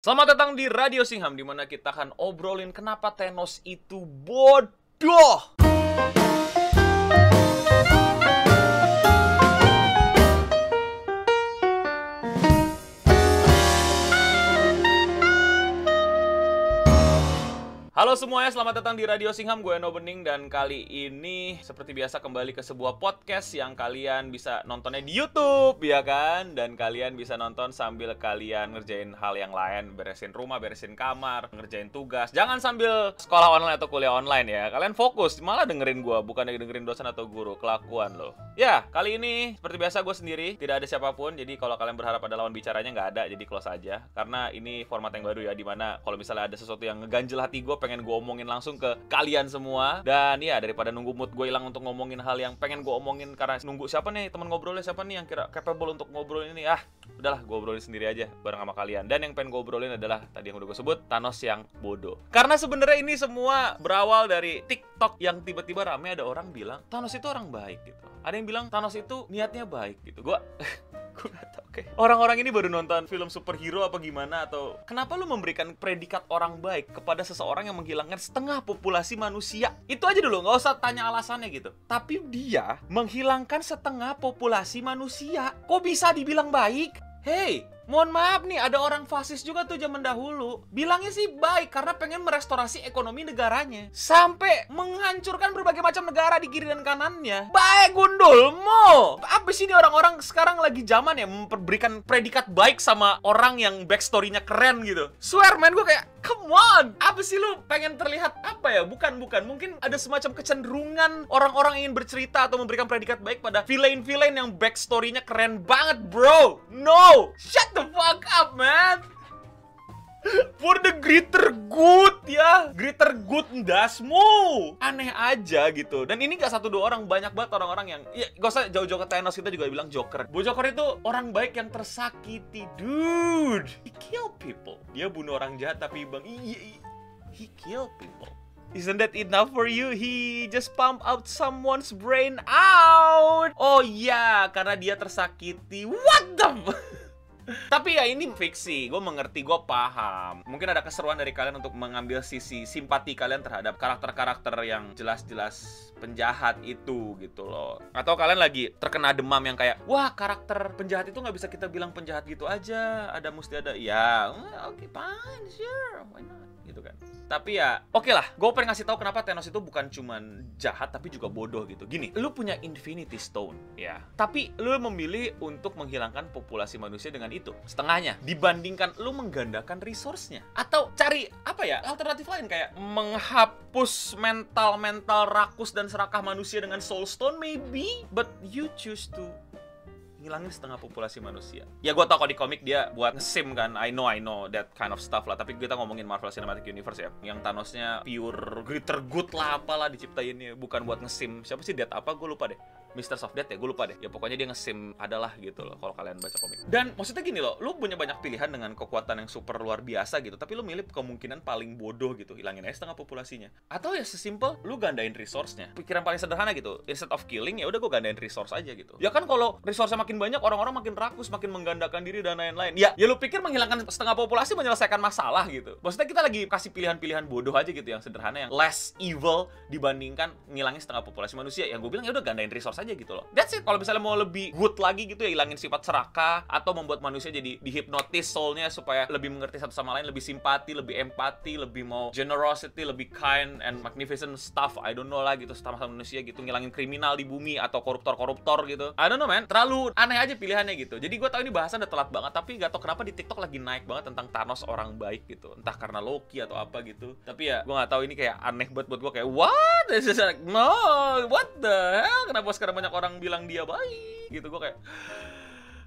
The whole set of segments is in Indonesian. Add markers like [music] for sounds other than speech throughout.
Selamat datang di Radio Singham, di mana kita akan obrolin kenapa Thanos itu bodoh. Halo semuanya, selamat datang di Radio Singham. Gue Eno Bening dan kali ini seperti biasa kembali ke sebuah podcast yang kalian bisa nontonnya di YouTube, ya kan? Dan kalian bisa nonton sambil kalian ngerjain hal yang lain, beresin rumah, beresin kamar, ngerjain tugas. Jangan sambil sekolah online atau kuliah online ya. Kalian fokus, malah dengerin gue, bukan dengerin dosen atau guru. Kelakuan loh. Ya, kali ini seperti biasa gue sendiri, tidak ada siapa pun. Jadi kalau kalian berharap ada lawan bicaranya nggak ada, jadi close aja. Karena ini format yang baru ya, di mana kalau misalnya ada sesuatu yang ngeganjel hati gue, pengen gue omongin langsung ke kalian semua dan ya daripada nunggu mood gue hilang untuk ngomongin hal yang pengen gue omongin karena nunggu siapa nih teman ngobrolnya siapa nih yang kira capable untuk ngobrol ini ah udahlah gue obrolin sendiri aja bareng sama kalian dan yang pengen gue obrolin adalah tadi yang udah gue sebut Thanos yang bodoh karena sebenarnya ini semua berawal dari TikTok yang tiba-tiba rame ada orang bilang Thanos itu orang baik gitu. Ada yang bilang Thanos itu niatnya baik gitu. Gue [laughs] gue gak tau kayak orang-orang ini baru nonton film superhero apa gimana atau kenapa lu memberikan predikat orang baik kepada seseorang yang menghilangkan setengah populasi manusia? Itu aja dulu nggak usah tanya alasannya gitu. Tapi dia menghilangkan setengah populasi manusia. Kok bisa dibilang baik? Hey, mohon maaf nih, ada orang fasis juga tuh zaman dahulu. Bilangnya sih baik karena pengen merestorasi ekonomi negaranya. Sampai menghancurkan berbagai macam negara di kiri dan kanannya. Baik gundul, mo. Apa sih ini orang-orang sekarang lagi zaman ya memberikan predikat baik sama orang yang backstory-nya keren gitu. Swear man, gue kayak, come on. Apa sih lu pengen terlihat apa ya? Bukan, bukan. Mungkin ada semacam kecenderungan orang-orang ingin bercerita atau memberikan predikat baik pada villain-villain yang backstory-nya keren banget, bro. No! Shut the fuck up, man! For the greater good ya Greater good ndasmu Aneh aja gitu Dan ini gak satu dua orang Banyak banget orang-orang yang Ya gak usah jauh-jauh ke Thanos Kita juga bilang Joker Bu Joker itu orang baik yang tersakiti Dude He kill people Dia bunuh orang jahat tapi bang Iya He kill people Isn't that enough for you? He just pump out someone's brain out. Oh ya, yeah, karena dia tersakiti. What the? [laughs] Tapi ya ini fiksi, gue mengerti, gue paham. Mungkin ada keseruan dari kalian untuk mengambil sisi simpati kalian terhadap karakter-karakter yang jelas-jelas penjahat itu gitu loh. Atau kalian lagi terkena demam yang kayak, wah karakter penjahat itu nggak bisa kita bilang penjahat gitu aja. Ada mesti ada, ya oke okay, fine, sure, why not? Gitu kan. Tapi ya, oke okay lah. Gue pengen ngasih tahu kenapa Thanos itu bukan cuman jahat tapi juga bodoh gitu. Gini, lu punya Infinity Stone, ya. Tapi lu memilih untuk menghilangkan populasi manusia dengan itu setengahnya dibandingkan lu menggandakan resource-nya atau cari apa ya alternatif lain kayak menghapus mental mental rakus dan serakah manusia dengan Soul Stone maybe but you choose to ngilangin setengah populasi manusia. Ya gue tau kok di komik dia buat ngesim kan, I know I know that kind of stuff lah. Tapi kita ngomongin Marvel Cinematic Universe ya, yang Thanosnya pure greater good lah apalah diciptainnya, bukan buat ngesim. Siapa sih Death apa? Gue lupa deh. Mr. Soft Death ya, gue lupa deh. Ya pokoknya dia ngesim adalah gitu loh kalau kalian baca komik. Dan maksudnya gini loh, lu punya banyak pilihan dengan kekuatan yang super luar biasa gitu, tapi lu milih kemungkinan paling bodoh gitu, hilangin aja setengah populasinya. Atau ya sesimpel lu gandain resource-nya. Pikiran paling sederhana gitu, instead of killing ya udah gue gandain resource aja gitu. Ya kan kalau resource-nya makin banyak, orang-orang makin rakus, makin menggandakan diri dan lain-lain. Ya, ya lu pikir menghilangkan setengah populasi menyelesaikan masalah gitu. Maksudnya kita lagi kasih pilihan-pilihan bodoh aja gitu yang sederhana yang less evil dibandingkan ngilangin setengah populasi manusia. Yang gue bilang ya udah gandain resource aja gitu loh. That's it. Kalau misalnya mau lebih good lagi gitu ya hilangin sifat serakah atau membuat manusia jadi dihipnotis soulnya supaya lebih mengerti satu sama lain, lebih simpati, lebih empati, lebih mau generosity, lebih kind and magnificent stuff. I don't know lah gitu sama manusia gitu ngilangin kriminal di bumi atau koruptor-koruptor gitu. I don't know man. Terlalu aneh aja pilihannya gitu. Jadi gue tahu ini bahasan udah telat banget tapi gak tau kenapa di TikTok lagi naik banget tentang Thanos orang baik gitu. Entah karena Loki atau apa gitu. Tapi ya gue gak tahu ini kayak aneh banget buat gue kayak what? This is like no, what the hell? Kenapa sekarang banyak orang bilang dia baik gitu gue kayak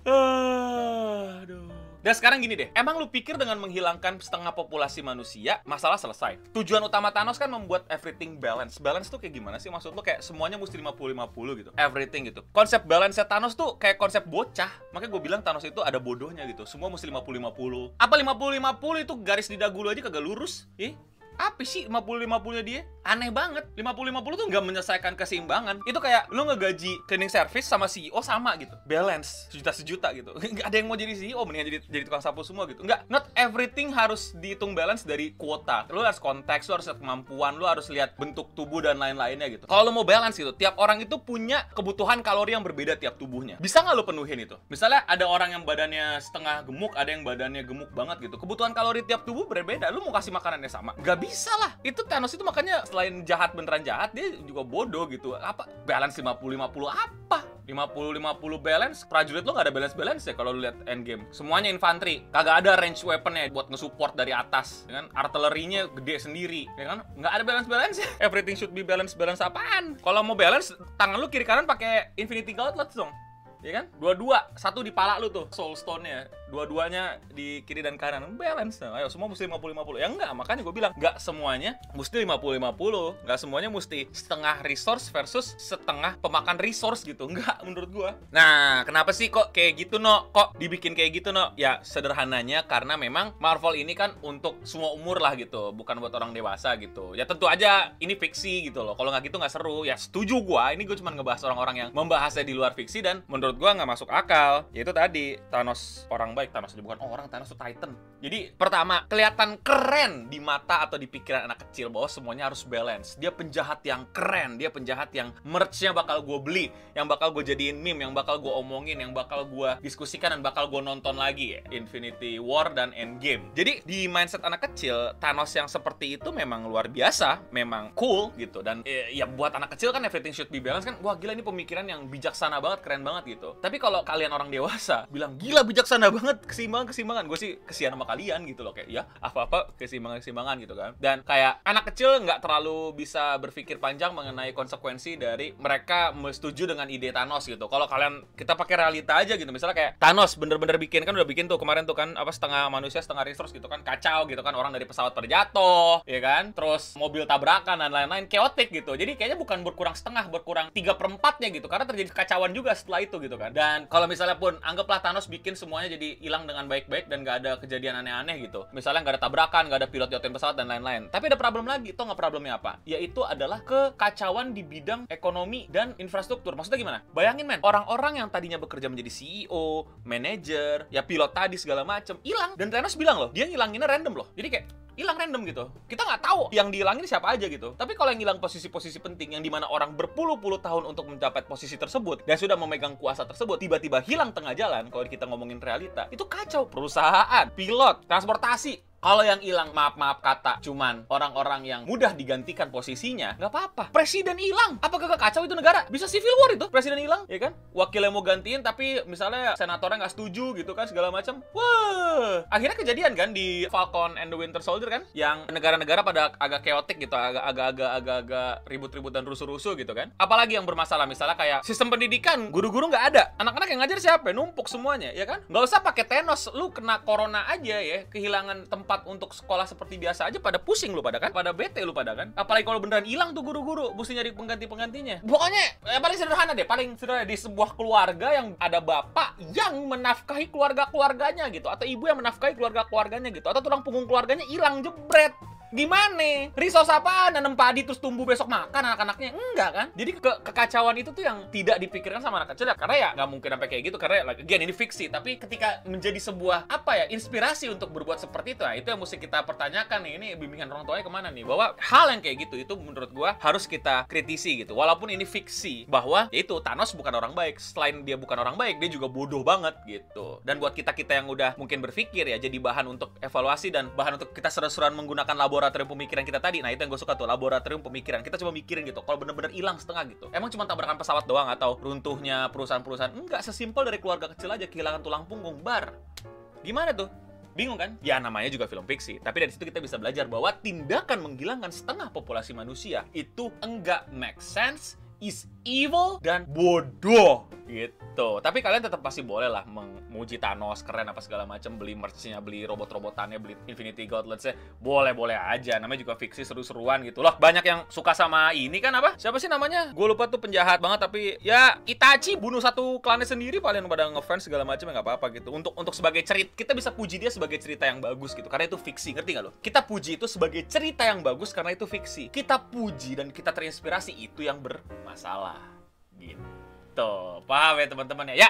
aduh dan sekarang gini deh, emang lu pikir dengan menghilangkan setengah populasi manusia, masalah selesai? Tujuan utama Thanos kan membuat everything balance. Balance tuh kayak gimana sih? Maksud lu kayak semuanya mesti 50-50 gitu. Everything gitu. Konsep balance Thanos tuh kayak konsep bocah. Makanya gue bilang Thanos itu ada bodohnya gitu. Semua mesti 50-50. Apa 50-50 itu garis di dagu lu aja kagak lurus? Ih, apa sih 50-50 nya dia? Aneh banget. 50-50 tuh nggak menyelesaikan keseimbangan. Itu kayak lu ngegaji cleaning service sama CEO sama gitu. Balance sejuta-sejuta gitu. [laughs] Nggak ada yang mau jadi CEO mendingan jadi jadi tukang sapu semua gitu. Nggak, not everything harus dihitung balance dari kuota. Lu harus konteks, lu harus lihat kemampuan, lu harus lihat bentuk tubuh dan lain-lainnya gitu. Kalau lu mau balance gitu, tiap orang itu punya kebutuhan kalori yang berbeda tiap tubuhnya. Bisa nggak lu penuhin itu? Misalnya ada orang yang badannya setengah gemuk, ada yang badannya gemuk banget gitu. Kebutuhan kalori tiap tubuh berbeda. Lu mau kasih makanannya sama? Gak bisa lah. Itu Thanos itu makanya selain jahat beneran jahat, dia juga bodoh gitu. Apa? Balance 50-50 apa? 50-50 balance, prajurit lo gak ada balance-balance ya kalau lu lihat endgame. Semuanya infanteri, kagak ada range weaponnya buat nge-support dari atas. Ya kan? Artilerinya gede sendiri, ya kan? Nggak ada balance-balance ya. [laughs] Everything should be balance-balance apaan? Kalau mau balance, tangan lu kiri kanan pakai Infinity Gauntlet dong ya kan? Dua-dua, satu di pala lu tuh, soul stone-nya. Dua-duanya di kiri dan kanan. Balance. Nah, ayo semua mesti 50-50. Ya enggak, makanya gue bilang enggak semuanya mesti 50-50. Enggak semuanya mesti setengah resource versus setengah pemakan resource gitu. Enggak menurut gue. Nah, kenapa sih kok kayak gitu, no? Kok dibikin kayak gitu, no? Ya, sederhananya karena memang Marvel ini kan untuk semua umur lah gitu, bukan buat orang dewasa gitu. Ya tentu aja ini fiksi gitu loh. Kalau nggak gitu nggak seru. Ya setuju gue. Ini gue cuma ngebahas orang-orang yang membahasnya di luar fiksi dan menurut gue nggak masuk akal. Yaitu tadi Thanos orang baik, Thanos bukan orang, Thanos itu Titan. Jadi pertama kelihatan keren di mata atau di pikiran anak kecil bahwa semuanya harus balance. Dia penjahat yang keren, dia penjahat yang merch-nya bakal gue beli, yang bakal gue jadiin meme, yang bakal gue omongin, yang bakal gue diskusikan dan bakal gue nonton lagi ya. Infinity War dan Endgame. Jadi di mindset anak kecil, Thanos yang seperti itu memang luar biasa, memang cool gitu. Dan eh, ya buat anak kecil kan everything should be balanced kan, wah gila ini pemikiran yang bijaksana banget, keren banget gitu. Tapi kalau kalian orang dewasa bilang gila bijaksana banget, keseimbangan keseimbangan, gue sih kesian sama kalian gitu loh kayak ya apa-apa keseimbangan keseimbangan gitu kan. Dan kayak anak kecil nggak terlalu bisa berpikir panjang mengenai konsekuensi dari mereka setuju dengan ide Thanos gitu. Kalau kalian kita pakai realita aja gitu, misalnya kayak Thanos bener-bener bikin kan udah bikin tuh kemarin tuh kan apa setengah manusia setengah resource gitu kan kacau gitu kan orang dari pesawat pada jatuh ya kan terus mobil tabrakan dan lain-lain chaotic gitu jadi kayaknya bukan berkurang setengah berkurang tiga perempatnya gitu karena terjadi kekacauan juga setelah itu gitu kan dan kalau misalnya pun anggaplah Thanos bikin semuanya jadi hilang dengan baik-baik dan gak ada kejadian aneh-aneh gitu. Misalnya nggak ada tabrakan nggak ada pilot jatuhin pesawat dan lain-lain. Tapi ada problem lagi toh nggak problemnya apa? Yaitu adalah kekacauan di bidang ekonomi dan infrastruktur. Maksudnya gimana? Bayangin men orang-orang yang tadinya bekerja menjadi CEO manajer ya pilot tadi segala macem hilang. Dan Thanos bilang loh dia ngilanginnya random loh. Jadi kayak hilang random gitu. Kita nggak tahu yang dihilangin siapa aja gitu. Tapi kalau yang hilang posisi-posisi penting yang di mana orang berpuluh-puluh tahun untuk mencapai posisi tersebut dan sudah memegang kuasa tersebut tiba-tiba hilang tengah jalan kalau kita ngomongin realita itu kacau. Perusahaan pilot transportasi kalau yang hilang maaf-maaf kata cuman orang-orang yang mudah digantikan posisinya, nggak apa-apa. Presiden hilang, apa kagak kacau itu negara? Bisa civil war itu, presiden hilang, ya kan? Wakilnya mau gantiin tapi misalnya senatornya nggak setuju gitu kan segala macam. Wah, akhirnya kejadian kan di Falcon and the Winter Soldier kan, yang negara-negara pada agak chaotic gitu, agak-agak agak-agak ribut-ribut dan rusuh-rusuh gitu kan. Apalagi yang bermasalah misalnya kayak sistem pendidikan, guru-guru nggak ada, anak-anak yang ngajar siapa? Numpuk semuanya, ya kan? Nggak usah pakai Thanos, lu kena corona aja ya, kehilangan tempat tempat untuk sekolah seperti biasa aja pada pusing lu pada kan? Pada bete lu pada kan? Apalagi kalau beneran hilang tuh guru-guru mesti nyari pengganti-penggantinya. Pokoknya eh, paling sederhana deh paling sederhana di sebuah keluarga yang ada bapak yang menafkahi keluarga-keluarganya gitu atau ibu yang menafkahi keluarga-keluarganya gitu atau tulang punggung keluarganya hilang jebret gimana? Resource apa? Nanam padi terus tumbuh besok makan anak-anaknya? Enggak kan? Jadi ke kekacauan itu tuh yang tidak dipikirkan sama anak kecil ya. Karena ya nggak mungkin sampai kayak gitu. Karena like, again ini fiksi. Tapi ketika menjadi sebuah apa ya inspirasi untuk berbuat seperti itu, nah itu yang mesti kita pertanyakan nih. Ini bimbingan orang tuanya ke mana nih? Bahwa hal yang kayak gitu itu menurut gua harus kita kritisi gitu. Walaupun ini fiksi bahwa ya itu Thanos bukan orang baik. Selain dia bukan orang baik, dia juga bodoh banget gitu. Dan buat kita kita yang udah mungkin berpikir ya jadi bahan untuk evaluasi dan bahan untuk kita seru-seruan menggunakan laboratorium laboratorium pemikiran kita tadi. Nah, itu yang gue suka tuh, laboratorium pemikiran. Kita coba mikirin gitu, kalau bener-bener hilang setengah gitu. Emang cuma tabrakan pesawat doang atau runtuhnya perusahaan-perusahaan? Enggak, sesimpel dari keluarga kecil aja kehilangan tulang punggung, bar. Gimana tuh? Bingung kan? Ya namanya juga film fiksi. Tapi dari situ kita bisa belajar bahwa tindakan menghilangkan setengah populasi manusia itu enggak make sense is evil dan bodoh gitu. Tapi kalian tetap pasti boleh lah memuji Thanos keren apa segala macam, beli merchnya, beli robot-robotannya, beli Infinity Gauntletnya, boleh-boleh aja. Namanya juga fiksi seru-seruan gitu loh. Banyak yang suka sama ini kan apa? Siapa sih namanya? Gue lupa tuh penjahat banget tapi ya Itachi bunuh satu klannya sendiri paling pada ngefans segala macam ya nggak apa-apa gitu. Untuk untuk sebagai cerita kita bisa puji dia sebagai cerita yang bagus gitu karena itu fiksi ngerti nggak lo? Kita puji itu sebagai cerita yang bagus karena itu fiksi. Kita puji dan kita terinspirasi itu yang bermasalah gitu. Paham ya teman-teman ya? Ya,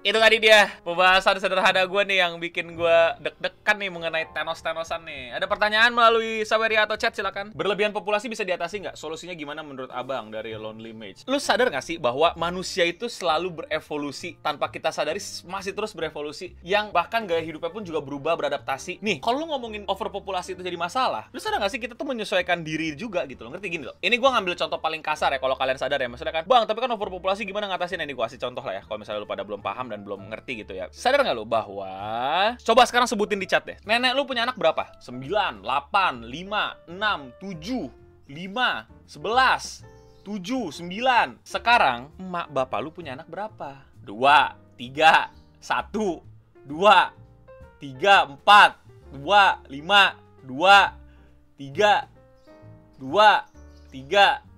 itu tadi dia pembahasan sederhana gue nih yang bikin gue deg-degan nih mengenai Thanos-Thanosan nih. Ada pertanyaan melalui Saweria atau chat silakan. Berlebihan populasi bisa diatasi nggak? Solusinya gimana menurut abang dari Lonely Mage? Lu sadar nggak sih bahwa manusia itu selalu berevolusi tanpa kita sadari masih terus berevolusi yang bahkan gaya hidupnya pun juga berubah beradaptasi. Nih, kalau lu ngomongin overpopulasi itu jadi masalah, lu sadar nggak sih kita tuh menyesuaikan diri juga gitu loh. Ngerti gini loh. Ini gue ngambil contoh paling kasar ya kalau kalian sadar ya. Maksudnya kan, bang tapi kan overpopulasi gimana ngatasin ini gue kasih contoh lah ya. Kalau misalnya lu pada belum paham dan belum ngerti gitu ya. Sadar nggak lo bahwa coba sekarang sebutin di chat deh. Nenek lu punya anak berapa? 9, 8, 5, 6, 7, 5, 11, 7, 9. Sekarang emak bapak lu punya anak berapa? 2, 3, 1, 2, 3, 4, 2, 5, 2, 3, 2, 3,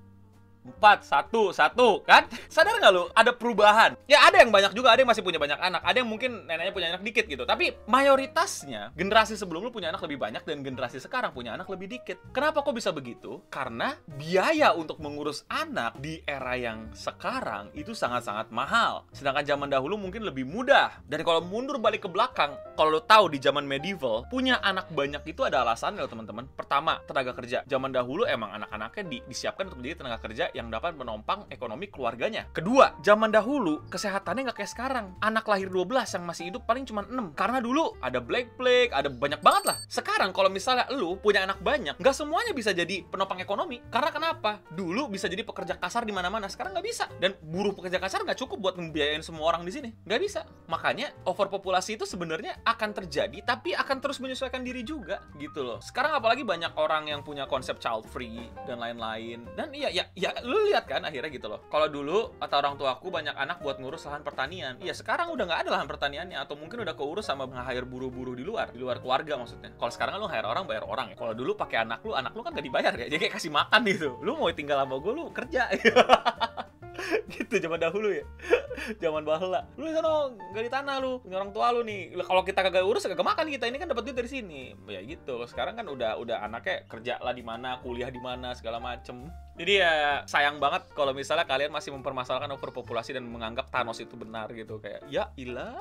empat satu satu kan? [laughs] Sadar nggak lu? Ada perubahan. Ya ada yang banyak juga ada yang masih punya banyak anak ada yang mungkin neneknya punya anak dikit gitu. Tapi mayoritasnya generasi sebelum lu punya anak lebih banyak dan generasi sekarang punya anak lebih dikit. Kenapa kok bisa begitu? Karena biaya untuk mengurus anak di era yang sekarang itu sangat-sangat mahal. Sedangkan zaman dahulu mungkin lebih mudah. Dan kalau mundur balik ke belakang kalau lu tahu di zaman medieval punya anak banyak itu ada alasannya teman-teman. Pertama tenaga kerja. Zaman dahulu emang anak-anaknya di, disiapkan untuk menjadi tenaga kerja yang dapat menopang ekonomi keluarganya. Kedua, zaman dahulu kesehatannya nggak kayak sekarang. Anak lahir 12 yang masih hidup paling cuma 6. Karena dulu ada Black Plague, ada banyak banget lah. Sekarang kalau misalnya lu punya anak banyak, nggak semuanya bisa jadi penopang ekonomi. Karena kenapa? Dulu bisa jadi pekerja kasar di mana-mana, sekarang nggak bisa. Dan buruh pekerja kasar nggak cukup buat membiayain semua orang di sini. Nggak bisa. Makanya overpopulasi itu sebenarnya akan terjadi, tapi akan terus menyesuaikan diri juga gitu loh. Sekarang apalagi banyak orang yang punya konsep child free dan lain-lain. Dan iya ya ya lu lihat kan akhirnya gitu loh. Kalau dulu atau orang tua aku banyak anak buat ngurus lahan pertanian. Iya sekarang udah nggak ada lahan pertaniannya atau mungkin udah keurus sama nge-hire buru-buru di luar, di luar keluarga maksudnya. Kalau sekarang lu hire orang bayar orang ya. Kalau dulu pakai anak lu, anak lu kan gak dibayar ya. Jadi kayak kasih makan gitu. Lu mau tinggal sama gue lu kerja. [laughs] [laughs] gitu zaman dahulu ya. [laughs] Zaman bahula. Lu sana nggak di tanah lu punya orang tua lu nih. Kalau kita kagak urus kagak makan kita. Ini kan dapat duit dari sini. Ya gitu sekarang kan udah udah anaknya kerja lah di mana kuliah di mana segala macem. Jadi ya sayang banget kalau misalnya kalian masih mempermasalahkan overpopulasi dan menganggap Thanos itu benar gitu. Kayak ya ilah.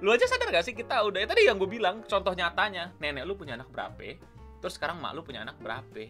Lu aja sadar gak sih? Kita udah ya tadi yang gue bilang contoh nyatanya. Nenek lu punya anak berapa? Terus sekarang mak lu punya anak berapa?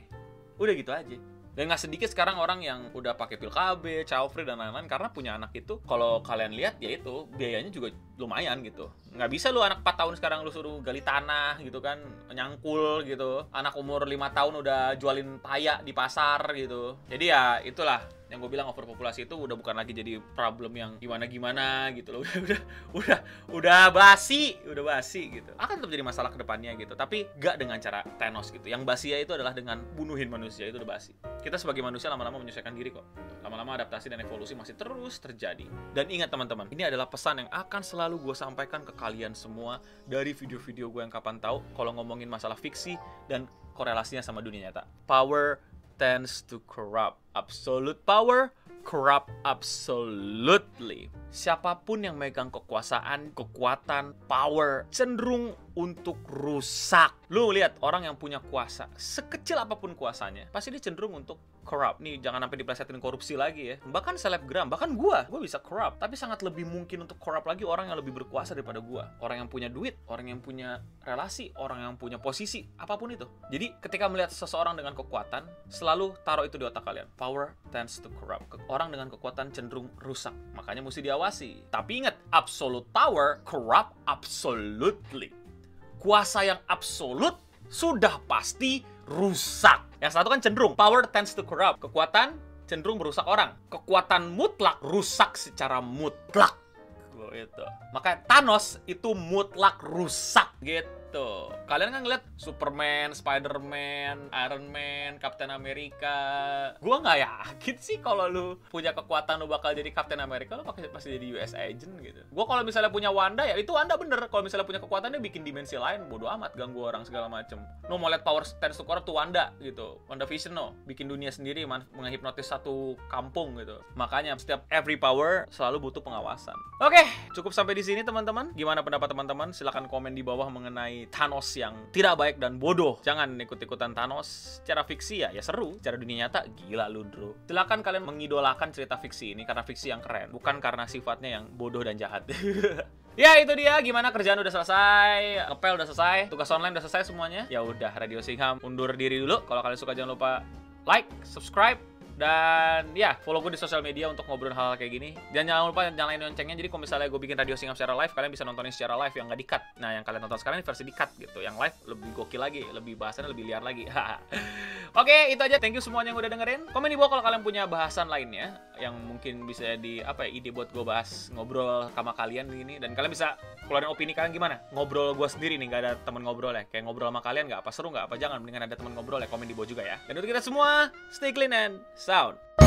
Udah gitu aja dan nggak sedikit sekarang orang yang udah pakai pil KB, child free dan lain-lain karena punya anak itu kalau kalian lihat ya itu biayanya juga lumayan gitu. Nggak bisa lu anak 4 tahun sekarang lu suruh gali tanah gitu kan, nyangkul gitu. Anak umur 5 tahun udah jualin paya di pasar gitu. Jadi ya itulah yang gue bilang overpopulasi itu udah bukan lagi jadi problem yang gimana gimana gitu loh. [laughs] Udah udah udah udah basi udah basi gitu. Akan tetap jadi masalah ke depannya gitu tapi gak dengan cara Thanos gitu. Yang basi ya itu adalah dengan bunuhin manusia itu udah basi. Kita sebagai manusia lama-lama menyesuaikan diri kok. Lama-lama adaptasi dan evolusi masih terus terjadi. Dan ingat teman-teman ini adalah pesan yang akan selalu gue sampaikan ke kalian semua dari video-video gue yang kapan tahu kalau ngomongin masalah fiksi dan korelasinya sama dunia nyata. Power tends to corrupt. Absolute power corrupt absolutely. Siapa pun yang megang kekuasaan, kekuatan, power cenderung untuk rusak. Lu lihat orang yang punya kuasa, sekecil apa pun kuasanya, pasti dia cenderung untuk corrupt. Nih jangan sampai diplesetin korupsi lagi ya. Bahkan selebgram, bahkan gua, gua bisa corrupt, tapi sangat lebih mungkin untuk corrupt lagi orang yang lebih berkuasa daripada gua. Orang yang punya duit, orang yang punya relasi, orang yang punya posisi, apa pun itu. Jadi ketika melihat seseorang dengan kekuatan, selalu taruh itu di otak kalian. Power tends to corrupt. Orang dengan kekuatan cenderung rusak. Makanya mesti diawasi. Tapi ingat, absolute power corrupt absolutely kuasa yang absolut sudah pasti rusak. Yang satu kan cenderung power tends to corrupt. Kekuatan cenderung merusak orang. Kekuatan mutlak rusak secara mutlak. Itu. Maka Thanos itu mutlak rusak gitu Tuh, kalian kan ngeliat Superman, Spider-Man, Iron Man, Captain America. Gua nggak yakin sih kalau lu punya kekuatan lu bakal jadi Captain America, lu pasti pasti jadi US agent gitu. Gua kalau misalnya punya Wanda ya itu Wanda bener. Kalau misalnya punya kekuatannya bikin dimensi lain, bodo amat ganggu orang segala macem. Lu mau lihat power stand to tuh Wanda gitu. Wanda Vision no, bikin dunia sendiri menghipnotis satu kampung gitu. Makanya setiap every power selalu butuh pengawasan. Oke, cukup sampai di sini teman-teman. Gimana pendapat teman-teman? Silahkan komen di bawah mengenai Thanos yang tidak baik dan bodoh. Jangan ikut-ikutan Thanos. Secara fiksi ya, ya seru. Secara dunia nyata, gila lu, bro. Silakan kalian mengidolakan cerita fiksi ini karena fiksi yang keren, bukan karena sifatnya yang bodoh dan jahat. [laughs] Ya itu dia gimana kerjaan udah selesai, ngepel udah selesai, tugas online udah selesai semuanya. Ya udah Radio Singham undur diri dulu. Kalau kalian suka jangan lupa like, subscribe, dan ya, follow gue di sosial media untuk ngobrol hal-hal kayak gini. Dan jangan lupa nyalain loncengnya. Jadi kalau misalnya gue bikin radio singgah secara live, kalian bisa nontonin secara live yang nggak di-cut. Nah, yang kalian tonton sekarang ini versi di-cut gitu. Yang live lebih gokil lagi, lebih bahasannya lebih liar lagi. [laughs] Oke, itu aja. Thank you semuanya yang udah dengerin. Komen di bawah kalau kalian punya bahasan lainnya yang mungkin bisa di apa ya ide buat gue bahas ngobrol sama kalian gini dan kalian bisa keluarin opini kalian gimana ngobrol gue sendiri nih gak ada temen ngobrol ya kayak ngobrol sama kalian nggak apa seru nggak apa jangan mendingan ada temen ngobrol ya komen di bawah juga ya dan untuk kita semua stay clean and out.